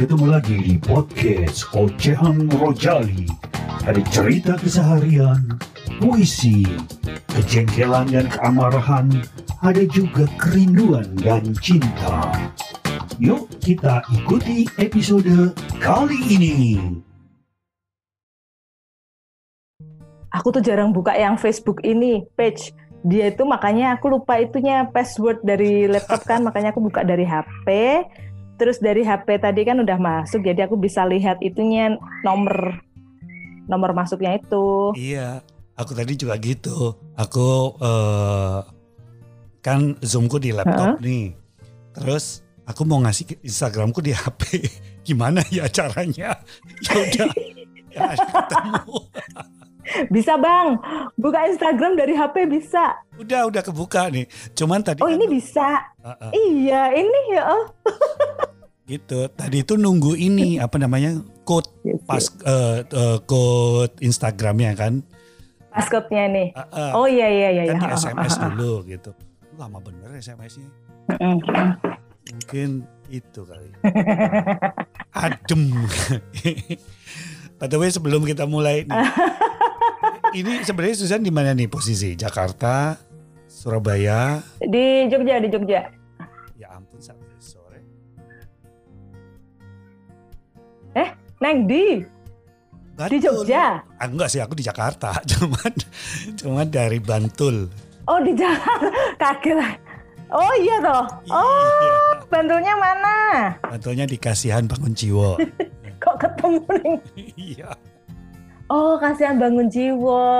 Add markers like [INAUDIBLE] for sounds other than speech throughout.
ketemu lagi di podcast Ocehan Rojali. Ada cerita keseharian, puisi, kejengkelan dan keamarahan, ada juga kerinduan dan cinta. Yuk kita ikuti episode kali ini. aku tuh jarang buka yang Facebook ini page dia itu makanya aku lupa itunya password dari laptop kan makanya aku buka dari HP terus dari HP tadi kan udah masuk jadi aku bisa lihat itunya nomor nomor masuknya itu Iya, aku tadi juga gitu. Aku eh, kan zoomku di laptop nih. Terus aku mau ngasih Instagramku di HP. [LAUGHS] Gimana ya caranya? [LAUGHS] Ya udah, ya ketemu. [LAUGHS] bisa bang buka Instagram dari HP bisa Udah, udah kebuka nih. Cuman tadi oh kan- ini bisa Heeh, iya ini ya oh gitu. Tadi itu nunggu ini [LAUGHS] apa namanya? code pas eh, eh, code Instagramnya kan. passcode-nya nih Heeh, oh iya iya iya kan iya. di SMS dulu gitu. Lama bener SMS-nya. Mungkin itu kali. [LAUGHS] Adem. By the way sebelum kita mulai nih. [LAUGHS] ini sebenarnya Susan di mana nih posisi? Jakarta, Surabaya. di Jogja di Jogja Ya ampun Neng di di Bantul. Jogja Ah, enggak sih aku di Jakarta. [LAUGHS] Cuman cuman dari Bantul. Oh di jalan [LAUGHS] kaget. Oh iya toh. Oh Iya. bantulnya mana? Bantulnya di Kasihan Bangun Jiwo. [LAUGHS] Kok ketemu nih? iya. Oh kasihan bangun jiwa.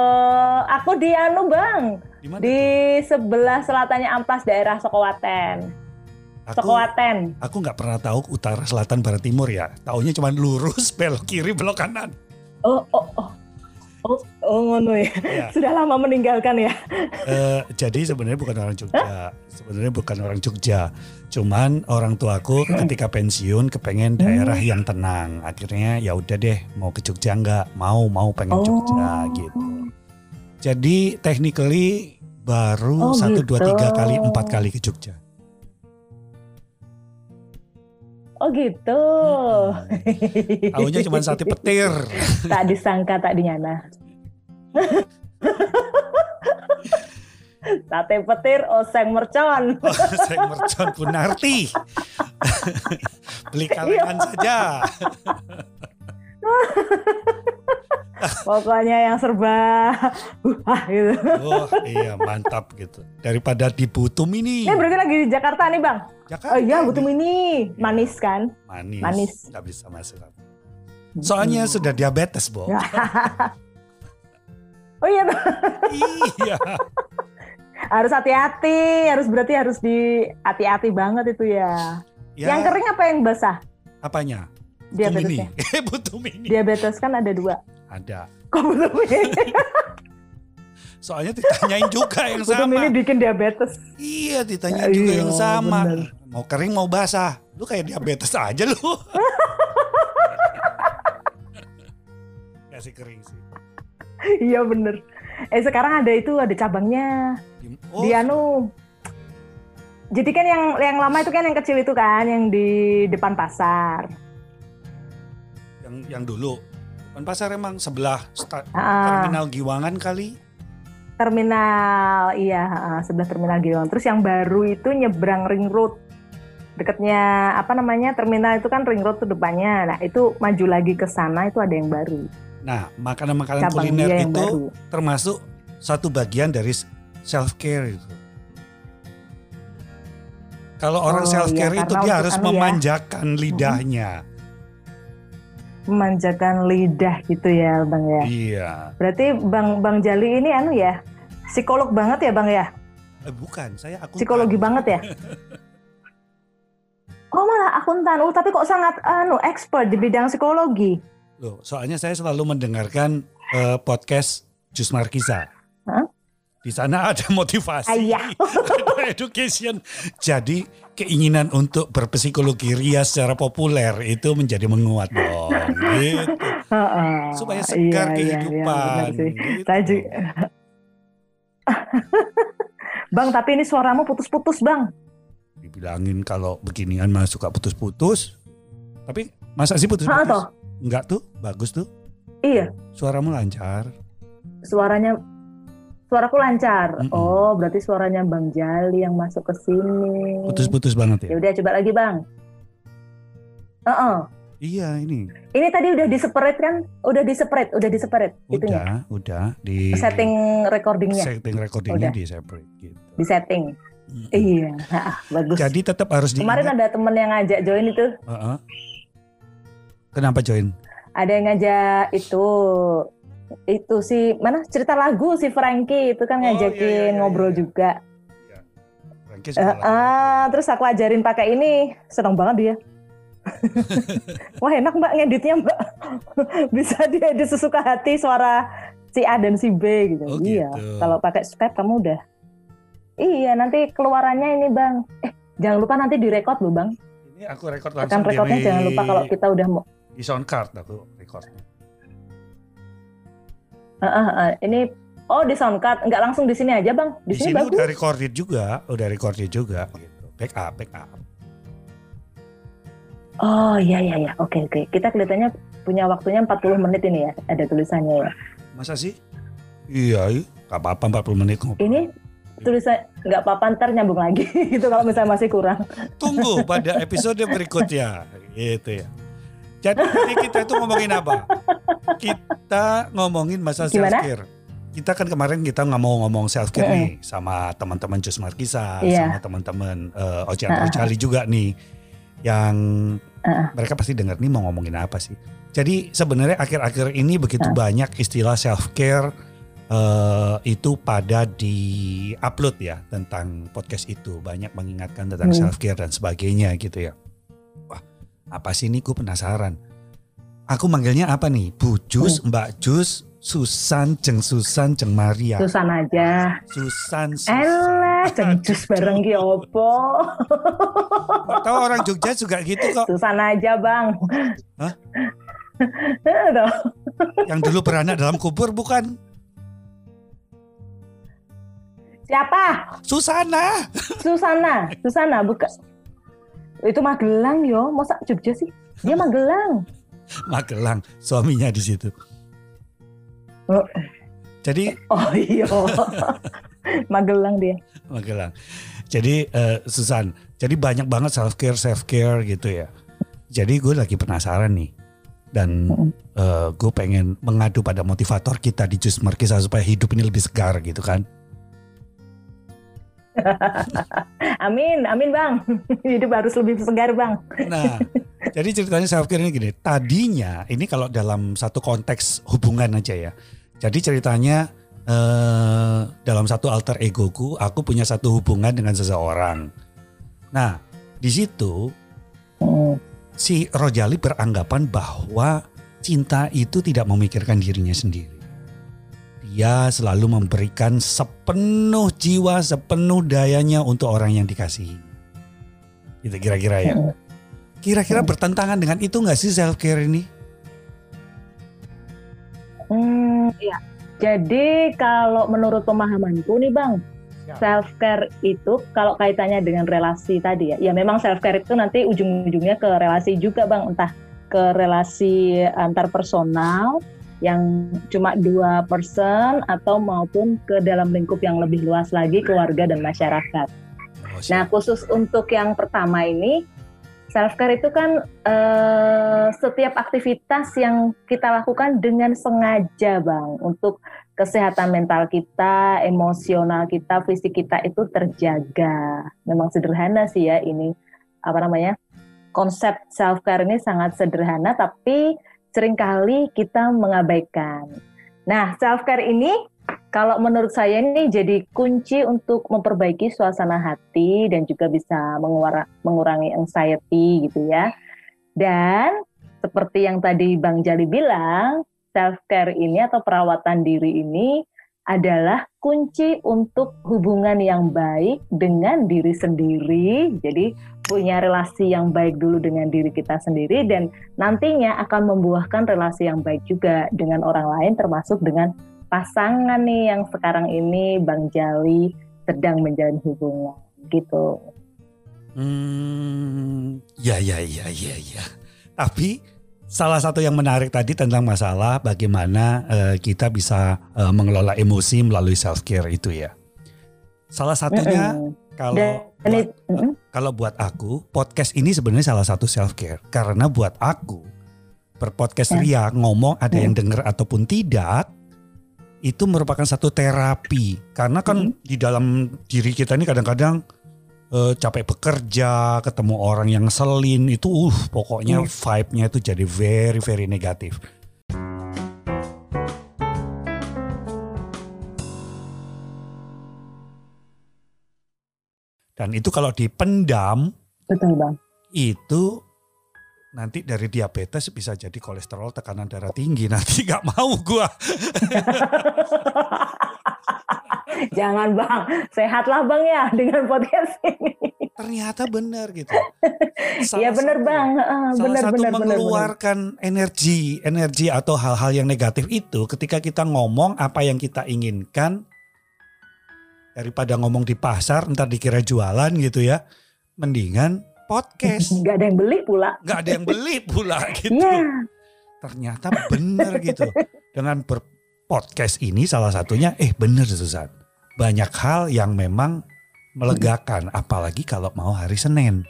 Aku di anu bang Di mana di tuh? sebelah selatannya Ampas daerah Sokowaten. Aku Sokowaten. aku nggak pernah tahu utara, selatan, barat, timur ya. Taunya cuma lurus, [LAUGHS] belok kiri, belok kanan. Oh oh oh. Oh, oh ngono ya. Iya. Sudah lama meninggalkan ya. Eh, jadi sebenarnya bukan orang Jogja, sebenarnya bukan orang Jogja. Cuman orang tuaku ketika pensiun kepengen daerah Hmm. yang tenang. Akhirnya ya udah deh, mau ke Jogja nggak? Mau, mau pengen Oh. Jogja gitu. Jadi technically baru Oh, satu dua tiga gitu. kali empat kali ke Jogja. Oh gitu. Tahunya cuma sate petir. [LAUGHS] tak disangka tak dinyana. [LAUGHS] Sate petir oseng mercon. [LAUGHS] Saya mercon Punarti. Beli kalengan saja. [LAUGHS] Pokoknya yang serba wah gitu. Oh iya mantap gitu. Daripada di Butum ini. Ini berarti lagi di Jakarta nih bang. Jakarta Oh iya, nih. butuh ini manis kan? manis. Manis. Nggak bisa masuk. Soalnya sudah diabetes, Bo. [LAUGHS] Oh iya, Bang. iya. harus hati-hati, harus berarti harus di hati-hati banget itu ya. Ya, Yang kering apa yang basah? apanya? Diabetesnya. [LAUGHS] Butum ini. Butum ini. Diabetes kan ada dua. Ada. Kok butuh ini? [LAUGHS] Soalnya ditanyain juga yang butuh sama. bikin diabetes. Iya, ditanyain juga Iya, yang sama. bener. Mau kering mau basah. Lu kayak diabetes aja lu. [LAUGHS] Kasih kering sih. iya bener. Eh sekarang ada itu ada cabangnya. Oh, di anu jadi kan yang yang lama itu kan yang kecil itu kan yang di depan pasar yang dulu. Kan pasar emang sebelah Ah, terminal Giwangan kali. terminal iya ah, sebelah terminal Gilang terus yang baru itu nyebrang ring road dekatnya apa namanya terminal itu kan ring road tuh depannya nah itu maju lagi ke sana itu ada yang baru Nah, makanan-makanan kuliner itu baru termasuk satu bagian dari self care itu. Kalau orang Oh, self care iya, itu dia harus anu ya. memanjakan lidahnya. Memanjakan lidah gitu ya bang ya Iya. berarti bang bang Jali ini anu ya psikolog banget ya bang ya Eh, bukan, saya aku psikologi banget ya [LAUGHS] Oh malah akuntan, oh tapi kok sangat anu expert di bidang psikologi. Loh, soalnya saya selalu mendengarkan eh, podcast Jus Markisa. Di sana [LAUGHS] ada motivasi, Ayah. [LAUGHS] ada education. Jadi keinginan untuk berpsikologi ria secara populer itu menjadi menguat dong. Gitu. [LAUGHS] Supaya segar Iya, iya, iya, kehidupan. benar sih. gitu. Bang, tapi ini suaramu putus-putus, Bang. Dibilangin kalau beginian mah suka putus-putus. Tapi Masa sih putus-putus? Enggak tuh, bagus tuh. Iya, Suaramu lancar. suaranya suaraku lancar. Mm-mm. Oh, berarti suaranya Bang Jali yang masuk ke sini. Putus-putus banget Ya ya. udah coba lagi, Bang. Heeh. Iya ini. Ini tadi udah di separate kan? Udah di separate, udah di separate itunya. Udah, udah di Setting recordingnya setting recordingnya Udah. di separate gitu. di setting. Mm-mm. Iya, [LAUGHS] ah, bagus. Jadi tetap harus di Kemarin ada temen yang ngajak join itu. Kenapa join? Ada yang ngajak itu itu si mana cerita lagu si Frankie itu kan Oh, iya, ngajakin iya, iya, ngobrol iya. juga. Frankie sudah lama. ah, terus aku ajarin pakai ini, seneng banget dia. [LAUGHS] Wah enak mbak ngeditnya mbak, [LAUGHS] bisa diedit sesuka hati suara si A dan si B gitu. Oh, iya, gitu. kalau pakai Skype kamu udah. Iya nanti keluarannya ini bang. Eh jangan lupa nanti direkod loh bang. Ini aku Tekan langsung rekodnya di, jangan lupa kalau kita udah mau. di soundcard aku recordnya. Ini oh di soundcard nggak langsung di sini aja bang. Di, Di sini, sini bagus. udah recorded juga, udah recorded juga gitu. Backup, backup. Oh iya iya iya. Oke oke. Kita kelihatannya punya waktunya 40 menit ini ya. Ada tulisannya ya. Masa sih? Iya, iya. Gak apa-apa 40 menit ngobrol. Ini tulisan nggak apa-apa ntar nyambung lagi [LAUGHS] gitu kalau misalnya masih kurang. Tunggu pada episode berikutnya, gitu ya. Jadi ini kita itu ngomongin apa? Kita ngomongin masa self care. Kita kan kemarin kita nggak mau ngomong self care nih sama teman-teman Jus Markisa, Iya. sama teman-teman uh, Ocean Ah, ah. Rojali juga nih, yang ah. mereka pasti dengar nih mau ngomongin apa sih. Jadi sebenarnya akhir-akhir ini begitu Ah. banyak istilah self care eh, itu pada di upload ya tentang podcast itu banyak mengingatkan tentang Hmm. self care dan sebagainya gitu ya. Apa sih ini gue penasaran. Aku manggilnya apa nih? Bu Jus, Hmm. Mbak Jus, Susan, Jeng Susan, Jeng Maria. Susan aja. Susan, Susan. Elah, jengcus bareng ki opo. Tahu orang Jogja juga gitu kok. Susan aja bang. Hah? [LAUGHS] Yang dulu beranak dalam kubur bukan? Siapa? Susana. Susana. Susana buka. Itu Magelang yo. Masa Jogja sih? Dia Magelang. [LAUGHS] Magelang, suaminya di situ. Oh. Jadi [LAUGHS] Oh iya. [LAUGHS] Magelang dia. Magelang. Jadi eh, Susan, jadi banyak banget self care self care gitu ya. Jadi gue lagi penasaran nih dan eh, gue pengen mengadu pada motivator kita di Jus Markisa supaya hidup ini lebih segar gitu kan. [LAUGHS] Amin, amin bang. [LAUGHS] Hidup harus lebih segar bang. Nah, jadi ceritanya self care ini gini. Tadinya ini kalau dalam satu konteks hubungan aja ya. Jadi ceritanya eh, dalam satu alter egoku, aku punya satu hubungan dengan seseorang. Nah, di situ Hmm. si Rojali beranggapan bahwa cinta itu tidak memikirkan dirinya sendiri. Dia selalu memberikan sepenuh jiwa, sepenuh dayanya untuk orang yang dikasihi. Itu kira-kira ya. Hmm. Kira-kira bertentangan dengan itu nggak sih self care ini? Hmm, iya. Jadi kalau menurut pemahamanku nih Bang, self care itu kalau kaitannya dengan relasi tadi ya, ya memang self care itu nanti ujung-ujungnya ke relasi juga Bang, entah ke relasi antar personal yang cuma dua person atau maupun ke dalam lingkup yang lebih luas lagi keluarga dan masyarakat. Oh, Nah, khusus untuk yang pertama ini, self care itu kan eh, setiap aktivitas yang kita lakukan dengan sengaja, Bang, untuk kesehatan mental kita, emosional kita, fisik kita itu terjaga. Memang sederhana sih ya ini apa namanya? Konsep self care ini sangat sederhana tapi sering kali kita mengabaikan. Nah, self care ini kalau menurut saya ini jadi kunci untuk memperbaiki suasana hati dan juga bisa mengura- mengurangi anxiety gitu ya. Dan seperti yang tadi Bang Jali bilang, self care ini atau perawatan diri ini adalah kunci untuk hubungan yang baik dengan diri sendiri. Jadi punya relasi yang baik dulu dengan diri kita sendiri dan nantinya akan membuahkan relasi yang baik juga dengan orang lain termasuk dengan pasangan nih yang sekarang ini Bang Jali sedang menjalin hubungan gitu. Hmm, ya ya ya ya ya. Tapi salah satu yang menarik tadi tentang masalah bagaimana uh, kita bisa uh, mengelola emosi melalui self care itu ya. Salah satunya mm -hmm. Kalau buat, -hmm. kalau buat aku podcast ini sebenarnya salah satu self care karena buat aku berpodcast yeah. ria ngomong ada mm. yang dengar ataupun tidak itu merupakan satu terapi karena kan mm. di dalam diri kita ini kadang-kadang uh, capek bekerja, ketemu orang yang selin itu uh pokoknya hmm. vibe-nya itu jadi very very negatif. Dan itu kalau dipendam, betul bang. Itu nanti dari diabetes bisa jadi kolesterol tekanan darah tinggi [LAUGHS] nanti nggak mau gua [LAUGHS] Jangan bang, sehatlah bang ya dengan podcast ini. Ternyata benar gitu. [LAUGHS] Iya benar bang, uh, salah benar, satu benar, mengeluarkan benar. energi, energi atau hal-hal yang negatif itu ketika kita ngomong apa yang kita inginkan daripada ngomong di pasar, ntar dikira jualan gitu ya, mendingan podcast. [LAUGHS] Gak ada yang beli pula. Gak ada yang beli pula [LAUGHS] gitu. Yeah. Ternyata benar gitu. Dengan berpodcast ini salah satunya, eh bener Susan banyak hal yang memang melegakan apalagi kalau mau hari Senin.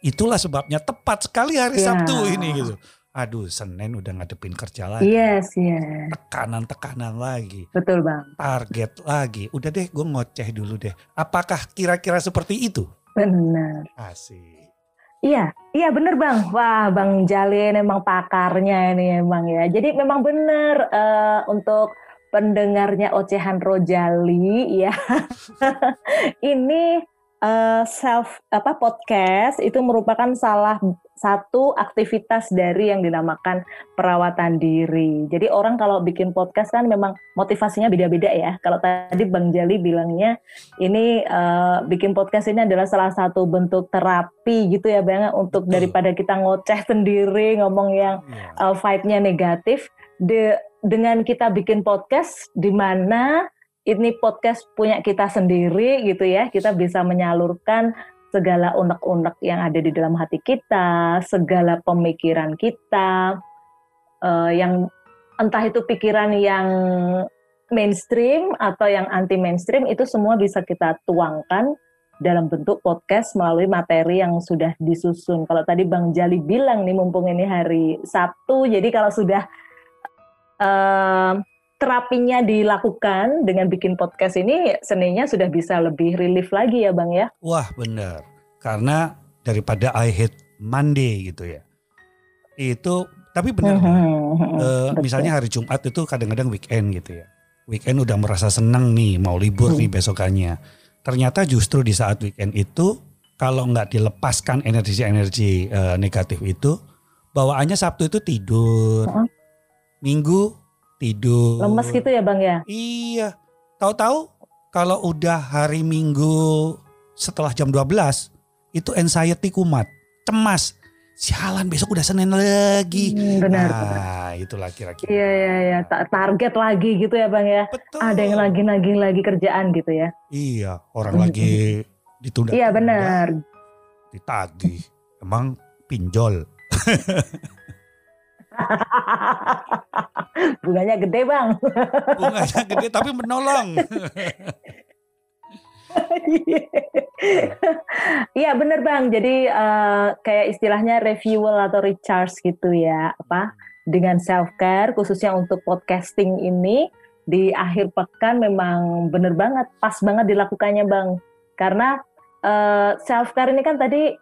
Itulah sebabnya tepat sekali hari yeah. Sabtu ini gitu. Aduh, Senin udah ngadepin kerja lagi. Yes, yes. Tekanan-tekanan lagi. Betul, Bang. Target lagi. Udah deh, gue ngoceh dulu deh. Apakah kira-kira seperti itu? Benar. Asik. Iya, iya bener bang. Wah, bang Jalin emang pakarnya ini emang ya. Jadi memang bener uh, untuk pendengarnya ocehan Rojali ya. [LAUGHS] ini uh, self apa podcast itu merupakan salah satu aktivitas dari yang dinamakan perawatan diri. Jadi orang kalau bikin podcast kan memang motivasinya beda-beda ya. Kalau tadi Bang Jali bilangnya ini uh, bikin podcast ini adalah salah satu bentuk terapi gitu ya Bang untuk daripada kita ngoceh sendiri ngomong yang uh, vibe-nya negatif. The dengan kita bikin podcast di mana ini podcast punya kita sendiri gitu ya, kita bisa menyalurkan segala unek-unek yang ada di dalam hati kita, segala pemikiran kita, uh, yang entah itu pikiran yang mainstream atau yang anti mainstream itu semua bisa kita tuangkan dalam bentuk podcast melalui materi yang sudah disusun. Kalau tadi Bang Jali bilang nih mumpung ini hari Sabtu, jadi kalau sudah uh, terapinya dilakukan dengan bikin podcast ini seninya sudah bisa lebih relief lagi ya Bang ya. Wah benar. Karena daripada I hate Monday gitu ya. Itu tapi benar. uh, misalnya hari Jumat itu kadang-kadang weekend gitu ya. Weekend udah merasa senang nih mau libur nih besokannya. Ternyata justru di saat weekend itu kalau nggak dilepaskan energi-energi uh, negatif itu bawaannya Sabtu itu tidur. Minggu tidur. Lemes gitu ya Bang ya? Iya. Tahu-tahu kalau udah hari Minggu setelah jam 12 itu anxiety kumat, cemas. Sialan besok udah Senin lagi. Hmm, benar. Nah, itulah kira-kira. Iya iya iya, target lagi gitu ya Bang ya. Betul. Ada yang lagi nagih lagi kerjaan gitu ya. Iya, orang lagi [LAUGHS] ditunda. Iya benar. Ditagih. Emang pinjol. [LAUGHS] [LAUGHS] Bunganya gede bang. Bunganya gede tapi menolong. [LAUGHS] Iya bener bang. Jadi uh, kayak istilahnya refuel atau recharge gitu ya. Apa dengan self care khususnya untuk podcasting ini di akhir pekan memang bener banget, pas banget dilakukannya bang. Karena uh, eh, self care ini kan tadi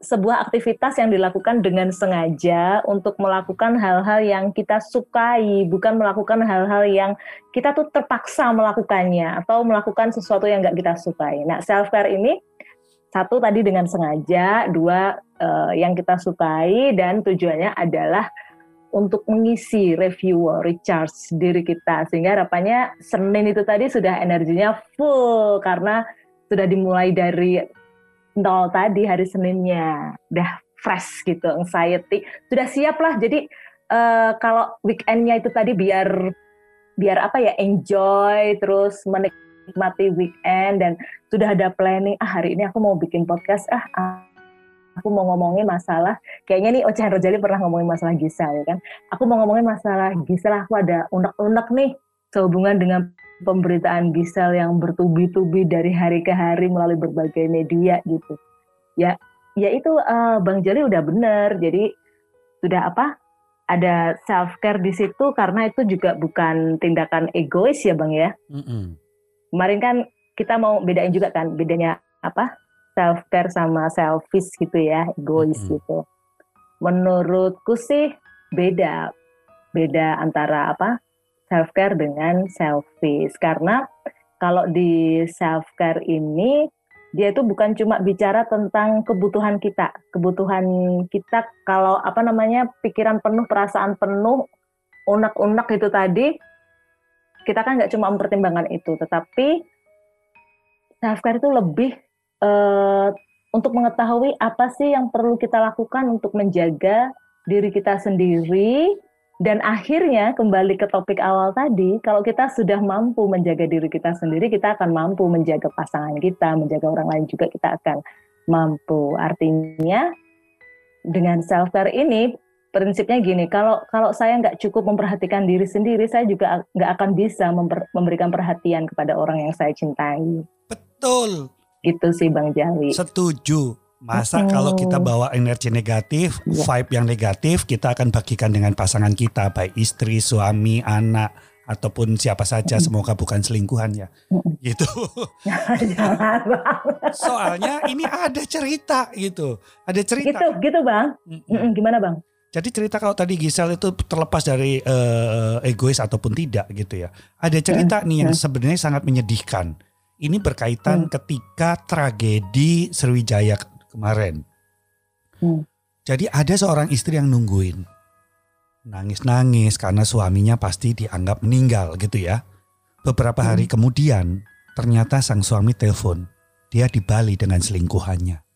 sebuah aktivitas yang dilakukan dengan sengaja untuk melakukan hal-hal yang kita sukai, bukan melakukan hal-hal yang kita tuh terpaksa melakukannya atau melakukan sesuatu yang nggak kita sukai. Nah, self care ini satu tadi dengan sengaja, dua uh, yang kita sukai dan tujuannya adalah untuk mengisi review, recharge diri kita sehingga harapannya Senin itu tadi sudah energinya full karena sudah dimulai dari nol tadi hari Seninnya udah fresh gitu anxiety sudah siap lah jadi uh, kalau weekendnya itu tadi biar biar apa ya enjoy terus menikmati weekend dan sudah ada planning ah hari ini aku mau bikin podcast ah, ah aku mau ngomongin masalah kayaknya nih Ocehan Rojali pernah ngomongin masalah Gisel ya kan. Aku mau ngomongin masalah Gisel aku ada unek-unek nih sehubungan dengan pemberitaan Gisel yang bertubi-tubi dari hari ke hari melalui berbagai media gitu. Ya, ya itu uh, Bang Jali udah bener. Jadi sudah apa? Ada self care di situ karena itu juga bukan tindakan egois ya Bang ya. Mm -mm. Kemarin kan kita mau bedain juga kan bedanya apa self care sama selfish gitu ya egois mm -hmm. gitu menurutku sih beda beda antara apa self care dengan selfish karena kalau di self care ini dia itu bukan cuma bicara tentang kebutuhan kita. Kebutuhan kita kalau apa namanya pikiran penuh perasaan penuh unek-unek itu tadi kita kan nggak cuma mempertimbangkan itu. Tetapi self care itu lebih uh, untuk mengetahui apa sih yang perlu kita lakukan untuk menjaga diri kita sendiri dan akhirnya kembali ke topik awal tadi, kalau kita sudah mampu menjaga diri kita sendiri, kita akan mampu menjaga pasangan kita, menjaga orang lain juga kita akan mampu. Artinya dengan self care ini prinsipnya gini, kalau kalau saya nggak cukup memperhatikan diri sendiri, saya juga nggak akan bisa memberikan perhatian kepada orang yang saya cintai. Betul. Itu sih Bang Jawi. Setuju. Masa oh. kalau kita bawa energi negatif, ya. vibe yang negatif, kita akan bagikan dengan pasangan kita, baik istri, suami, anak, ataupun siapa saja, semoga bukan selingkuhan ya. Gitu. [LAUGHS] Soalnya ini ada cerita gitu, ada cerita. Gitu, gitu bang. Gimana bang? Jadi cerita kalau tadi Gisel itu terlepas dari uh, egois ataupun tidak gitu ya. Ada cerita nih yang sebenarnya sangat menyedihkan. Ini berkaitan ketika tragedi Sriwijaya kemarin. Hmm. Jadi ada seorang istri yang nungguin. Nangis-nangis karena suaminya pasti dianggap meninggal gitu ya. Beberapa hmm. hari kemudian ternyata sang suami telepon. Dia di Bali dengan selingkuhannya.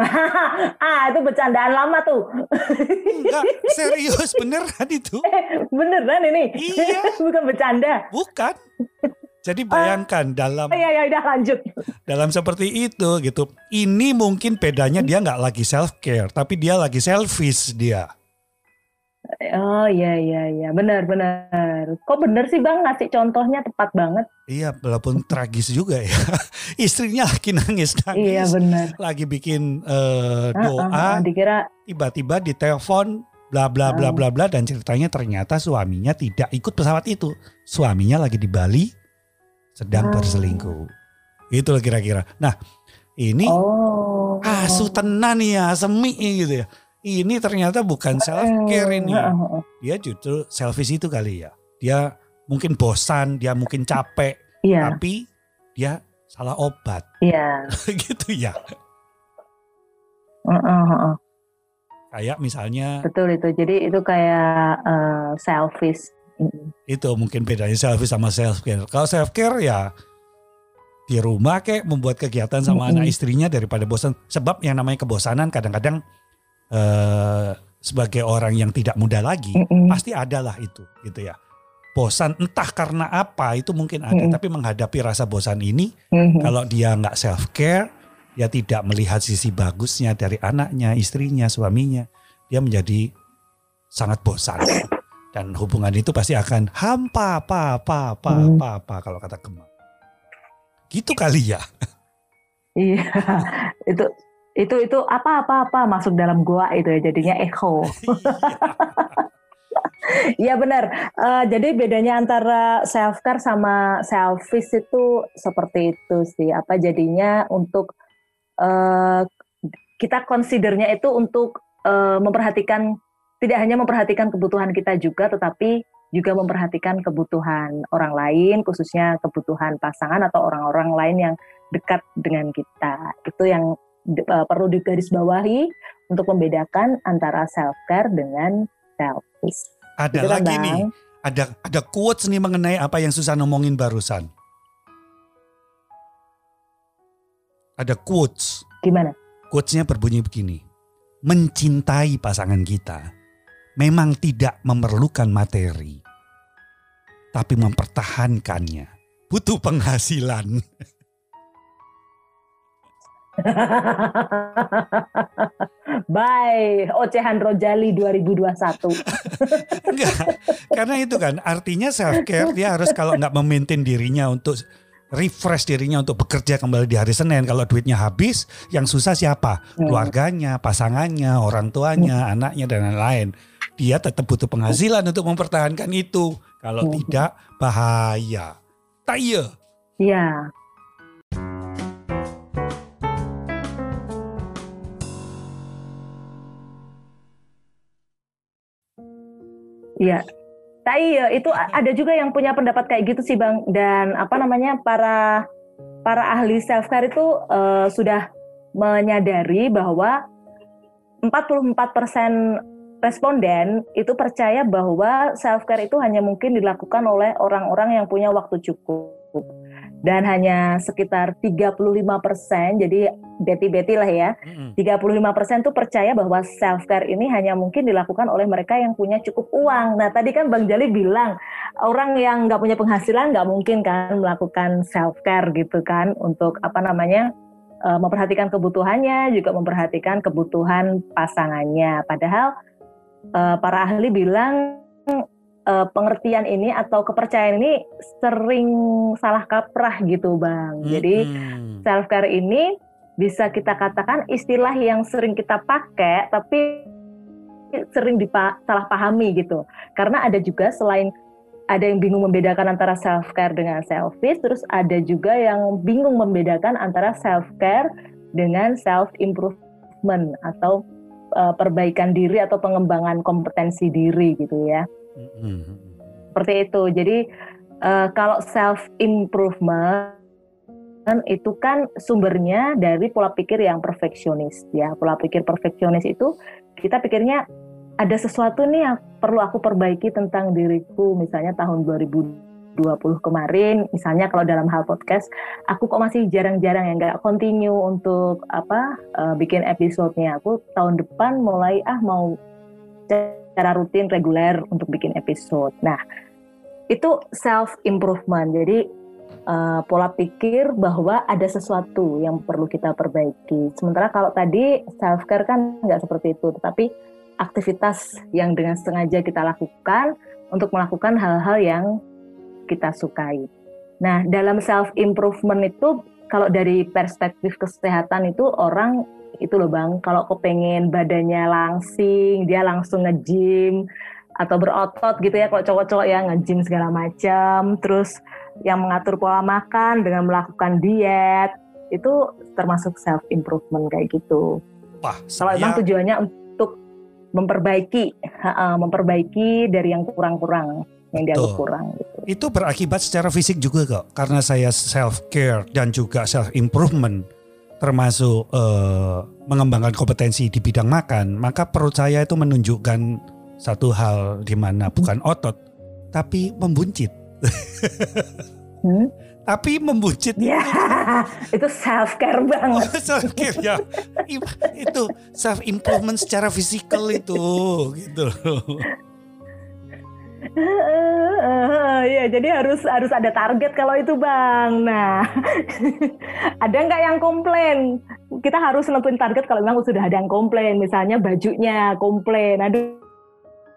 [LAUGHS] ah itu bercandaan lama tuh. Enggak, [LAUGHS] serius beneran itu. beneran ini? Iya. [LAUGHS] Bukan bercanda. Bukan. Jadi bayangkan uh, dalam ya ya udah lanjut. Dalam seperti itu gitu. Ini mungkin bedanya dia nggak lagi self care, tapi dia lagi selfish dia. Oh iya iya iya benar benar. Kok bener sih bang ngasih contohnya tepat banget. Iya walaupun tragis juga ya. [LAUGHS] Istrinya lagi nangis nangis. Iya benar. Lagi bikin uh, doa. Uh, uh, dikira tiba-tiba ditelepon bla bla bla bla bla dan ceritanya ternyata suaminya tidak ikut pesawat itu. Suaminya lagi di Bali sedang oh. berselingkuh. Itu loh kira-kira. Nah, ini oh. asu tenan ya, semi gitu ya. Ini ternyata bukan self care ini. Dia justru selfish itu kali ya. Dia mungkin bosan, dia mungkin capek, yeah. tapi dia salah obat. Iya. [LAUGHS] gitu ya. Uh, uh, uh. Kayak misalnya. Betul itu. Jadi itu kayak uh, selfish itu mungkin bedanya selfie sama self care. Kalau self care ya di rumah kayak membuat kegiatan sama mm-hmm. anak istrinya daripada bosan. Sebab yang namanya kebosanan kadang-kadang uh, sebagai orang yang tidak muda lagi mm-hmm. pasti ada lah itu gitu ya. Bosan entah karena apa itu mungkin ada, mm-hmm. tapi menghadapi rasa bosan ini mm-hmm. kalau dia nggak self care, dia tidak melihat sisi bagusnya dari anaknya, istrinya, suaminya, dia menjadi sangat bosan dan hubungan itu pasti akan hampa apa apa apa hmm. apa apa kalau kata Gemma. Gitu kali ya. Iya, itu itu itu apa apa apa masuk dalam gua itu ya jadinya echo. Iya benar. Uh, jadi bedanya antara self care sama selfish itu seperti itu sih. Apa jadinya untuk uh, kita considernya itu untuk uh, memperhatikan tidak hanya memperhatikan kebutuhan kita juga, tetapi juga memperhatikan kebutuhan orang lain, khususnya kebutuhan pasangan atau orang-orang lain yang dekat dengan kita. Itu yang uh, perlu digarisbawahi untuk membedakan antara self care dengan selfish. Ada gitu lagi kan, nih, ada ada quotes nih mengenai apa yang susah ngomongin barusan. Ada quotes. Gimana? Quotesnya berbunyi begini. Mencintai pasangan kita memang tidak memerlukan materi, tapi mempertahankannya butuh penghasilan. [LAUGHS] Bye, ocehan Rojali 2021. [LAUGHS] Enggak, karena itu kan artinya self care dia harus kalau nggak memaintain dirinya untuk refresh dirinya untuk bekerja kembali di hari Senin. Kalau duitnya habis, yang susah siapa? Hmm. Keluarganya, pasangannya, orang tuanya, anaknya dan lain-lain. Dia tetap butuh penghasilan untuk mempertahankan itu. Kalau Hmm. tidak bahaya. Tak iya. Iya. Iya. Nah, iya, itu ada juga yang punya pendapat kayak gitu sih, Bang. Dan apa namanya? para para ahli self care itu eh, sudah menyadari bahwa 44% responden itu percaya bahwa self care itu hanya mungkin dilakukan oleh orang-orang yang punya waktu cukup dan hanya sekitar 35% jadi beti-beti lah ya Mm-mm. 35% tuh percaya bahwa self care ini hanya mungkin dilakukan oleh mereka yang punya cukup uang. Nah tadi kan Bang Jali bilang orang yang nggak punya penghasilan nggak mungkin kan melakukan self care gitu kan untuk apa namanya eh, memperhatikan kebutuhannya juga memperhatikan kebutuhan pasangannya. Padahal eh, para ahli bilang eh, pengertian ini atau kepercayaan ini sering salah kaprah gitu Bang. Jadi Mm-mm. self care ini bisa kita katakan istilah yang sering kita pakai tapi sering disalah pahami gitu. Karena ada juga selain ada yang bingung membedakan antara self care dengan selfish, terus ada juga yang bingung membedakan antara self care dengan self improvement atau uh, perbaikan diri atau pengembangan kompetensi diri gitu ya Mm-mm. seperti itu. Jadi eh, kalau self improvement itu kan sumbernya dari pola pikir yang perfeksionis ya. Pola pikir perfeksionis itu kita pikirnya ada sesuatu nih yang perlu aku perbaiki tentang diriku misalnya tahun 2020 kemarin misalnya kalau dalam hal podcast aku kok masih jarang-jarang ya nggak continue untuk apa eh, bikin episodenya aku tahun depan mulai ah mau secara rutin reguler untuk bikin episode. Nah, itu self improvement. Jadi eh, pola pikir bahwa ada sesuatu yang perlu kita perbaiki. Sementara kalau tadi self care kan nggak seperti itu, tetapi aktivitas yang dengan sengaja kita lakukan untuk melakukan hal-hal yang kita sukai. Nah, dalam self improvement itu kalau dari perspektif kesehatan itu orang itu loh bang kalau kepengen badannya langsing dia langsung nge-gym atau berotot gitu ya kalau cowok-cowok ya nge-gym segala macam terus yang mengatur pola makan dengan melakukan diet itu termasuk self improvement kayak gitu. Wah, kalau memang tujuannya untuk memperbaiki memperbaiki dari yang kurang-kurang yang dianggap kurang gitu itu berakibat secara fisik juga kok. Karena saya self care dan juga self improvement termasuk eh, mengembangkan kompetensi di bidang makan, maka perut saya itu menunjukkan satu hal di mana bukan otot tapi membuncit. Hmm? Tapi membuncit ya itu self care banget [LAUGHS] self care ya. Itu self improvement secara fisikal itu gitu. Iya, jadi harus harus ada target kalau itu bang. Nah, [LAUGHS] ada nggak yang komplain? Kita harus nentuin target kalau memang sudah ada yang komplain. Misalnya bajunya komplain. Aduh,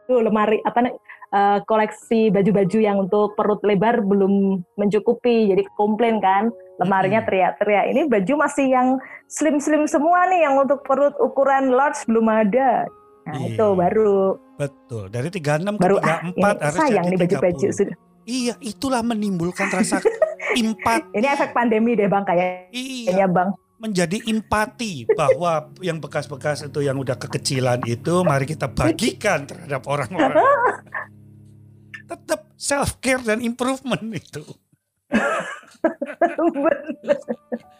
aduh, lemari apa nih, eh, koleksi baju-baju yang untuk perut lebar belum mencukupi. Jadi komplain kan, lemarinya teriak-teriak. Ini baju masih yang slim-slim semua nih, yang untuk perut ukuran large belum ada. Nah, Iya. itu baru Betul. Dari 36 ke baru ah 34 ini harus sayang nih baju-baju 30. sudah. Iya, itulah menimbulkan rasa [LAUGHS] empat. Ini efek pandemi deh bang Iya, kayaknya bang. menjadi empati bahwa yang bekas-bekas itu yang udah kekecilan itu mari kita bagikan terhadap orang-orang. [LAUGHS] Tetap self care dan improvement itu. [LAUGHS]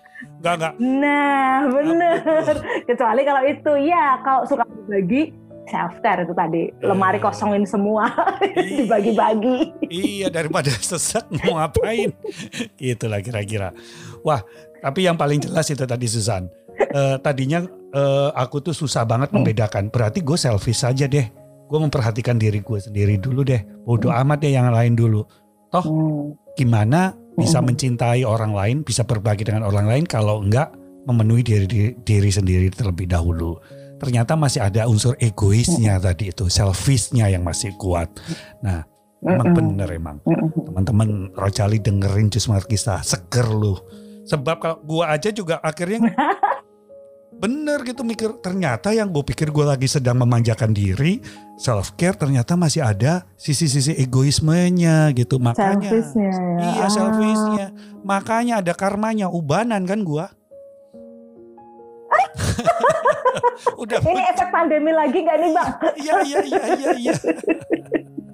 Enggak enggak. nah bener. Kecuali kalau itu ya kalau suka berbagi self care itu tadi lemari kosongin semua [LAUGHS] dibagi-bagi. Iya daripada [LAUGHS] sesat mau ngapain. Itulah kira-kira. Wah, tapi yang paling jelas itu tadi Susan. Eh, tadinya eh, aku tuh susah banget membedakan. Berarti gue selfish saja deh. Gue memperhatikan diri gue sendiri dulu deh. Bodoh amat deh yang lain dulu. Hmm. Gimana bisa Mm-mm. mencintai orang lain, bisa berbagi dengan orang lain kalau enggak memenuhi diri, diri, diri sendiri terlebih dahulu. Ternyata masih ada unsur egoisnya tadi itu, selfishnya yang masih kuat. Nah, emang bener emang. Mm-mm. Teman-teman Rojali dengerin Jus Markisa, seger lu. Sebab kalau gua aja juga akhirnya [LAUGHS] bener gitu mikir ternyata yang gue pikir gue lagi sedang memanjakan diri self care ternyata masih ada sisi-sisi egoismenya gitu makanya Selfishnya ya. iya Ah. selfishnya makanya ada karmanya ubanan kan gua [LAUGHS] udah Ini efek pandemi lagi gak nih bang? iya iya iya iya iya [LAUGHS]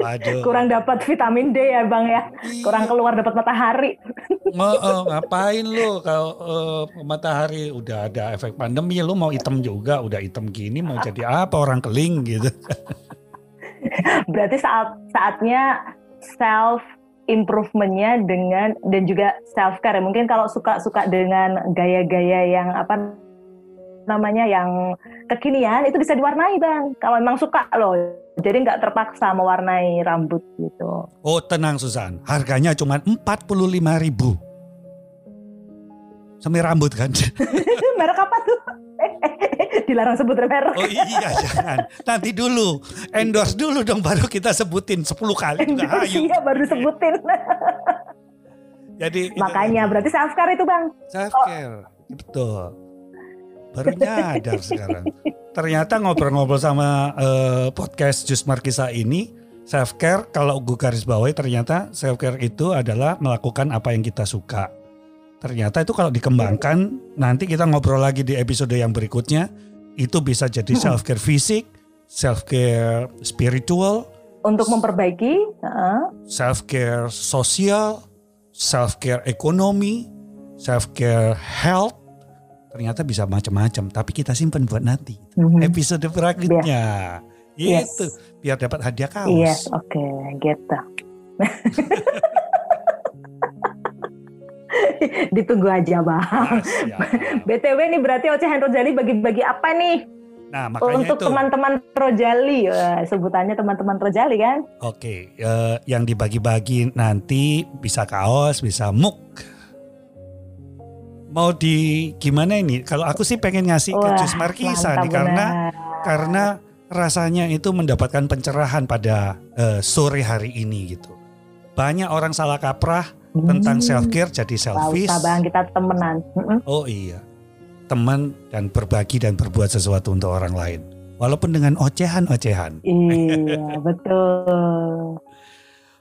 waduh Kurang dapat vitamin D ya bang ya? Iya. Kurang keluar dapat matahari. Nge- eh, ngapain lu kalau eh, matahari udah ada efek pandemi lu mau hitam juga udah hitam gini mau jadi apa orang keling gitu Berarti saat saatnya self improvementnya dengan dan juga self care. Mungkin kalau suka suka dengan gaya-gaya yang apa namanya yang kekinian itu bisa diwarnai bang. Kalau memang suka loh. Jadi nggak terpaksa mewarnai rambut gitu. oh tenang Susan harganya cuma 45 ribu Semi rambut kan [LAUGHS] Merek apa tuh? [LAUGHS] Dilarang sebut merek. Oh iya jangan Nanti dulu Endorse dulu dong baru kita sebutin 10 kali juga ayo Iya baru sebutin. Jadi itu- Makanya berarti self care itu bang. Self care, betul. Baru nyadar sekarang. Ternyata ngobrol-ngobrol sama eh, podcast Jus Markisa ini, self care kalau gue garis bawahi ternyata self care itu adalah melakukan apa yang kita suka. Ternyata itu kalau dikembangkan, nanti kita ngobrol lagi di episode yang berikutnya, itu bisa jadi self care fisik, self care spiritual, Untuk memperbaiki. self care sosial, self care ekonomi, self care health. Ternyata bisa macam-macam, tapi kita simpan buat nanti. Mhm. Episode berikutnya. Yes. Itu biar dapat hadiah kaos. Yes, oke, gitu. [LAUGHS] Ditunggu aja bang. BTW [LAUGHS] nih berarti Ocehan Rojali bagi-bagi apa nih Nah, makanya untuk teman-teman Rojali? Wah, sebutannya teman-teman Rojali kan? Oke, eh, yang dibagi-bagi nanti bisa kaos, bisa muk. Mau di gimana ini? Kalau aku sih pengen ngasih ke Wah, Jus Markisa nih karena karena rasanya itu mendapatkan pencerahan pada eh, sore hari ini gitu. Banyak orang salah kaprah tentang Hmm. self care jadi selfish. bang, kita temenan. Oh iya, teman dan berbagi dan berbuat sesuatu untuk orang lain, walaupun dengan ocehan-ocehan. Iya, [LAUGHS] betul.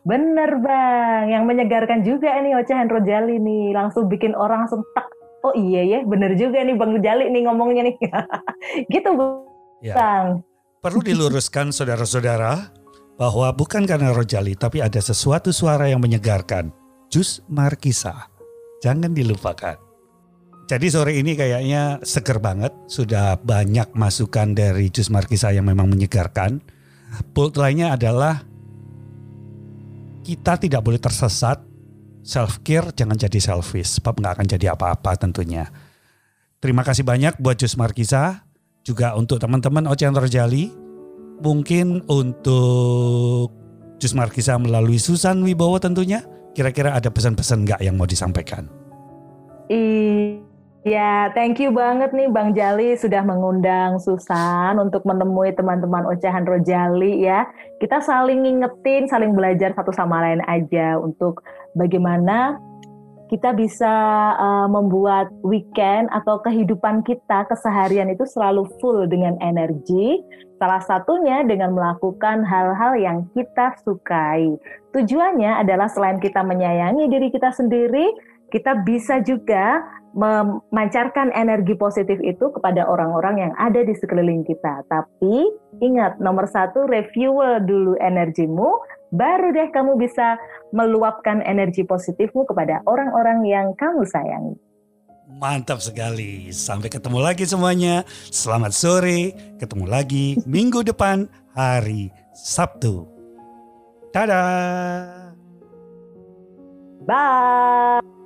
Bener bang, yang menyegarkan juga nih Ocehan Rojali nih, langsung bikin orang langsung tak. Oh iya ya, bener juga nih Bang Rojali nih ngomongnya nih. [LAUGHS] gitu Ya. bang. Perlu diluruskan saudara-saudara bahwa bukan karena Rojali, tapi ada sesuatu suara yang menyegarkan. Jus Markisa, jangan dilupakan. Jadi sore ini kayaknya seger banget, sudah banyak masukan dari Jus Markisa yang memang menyegarkan. Bold lainnya adalah kita tidak boleh tersesat. Self care jangan jadi selfish, sebab nggak akan jadi apa-apa tentunya. Terima kasih banyak buat Jus Markisa, juga untuk teman-teman Ocean Rojali. Mungkin untuk Jus Markisa melalui Susan Wibowo tentunya. Kira-kira ada pesan-pesan nggak yang mau disampaikan? Iya, thank you banget nih Bang Jali sudah mengundang Susan untuk menemui teman-teman Ocehan Rojali ya. Kita saling ngingetin, saling belajar satu sama lain aja untuk bagaimana kita bisa uh, membuat weekend atau kehidupan kita keseharian itu selalu full dengan energi. Salah satunya dengan melakukan hal-hal yang kita sukai. Tujuannya adalah selain kita menyayangi diri kita sendiri, kita bisa juga memancarkan energi positif itu kepada orang-orang yang ada di sekeliling kita. Tapi ingat, nomor satu, refuel dulu energimu, baru deh kamu bisa meluapkan energi positifmu kepada orang-orang yang kamu sayangi. Mantap sekali. Sampai ketemu lagi semuanya. Selamat sore. Ketemu lagi minggu depan hari Sabtu. Dadah. Bye!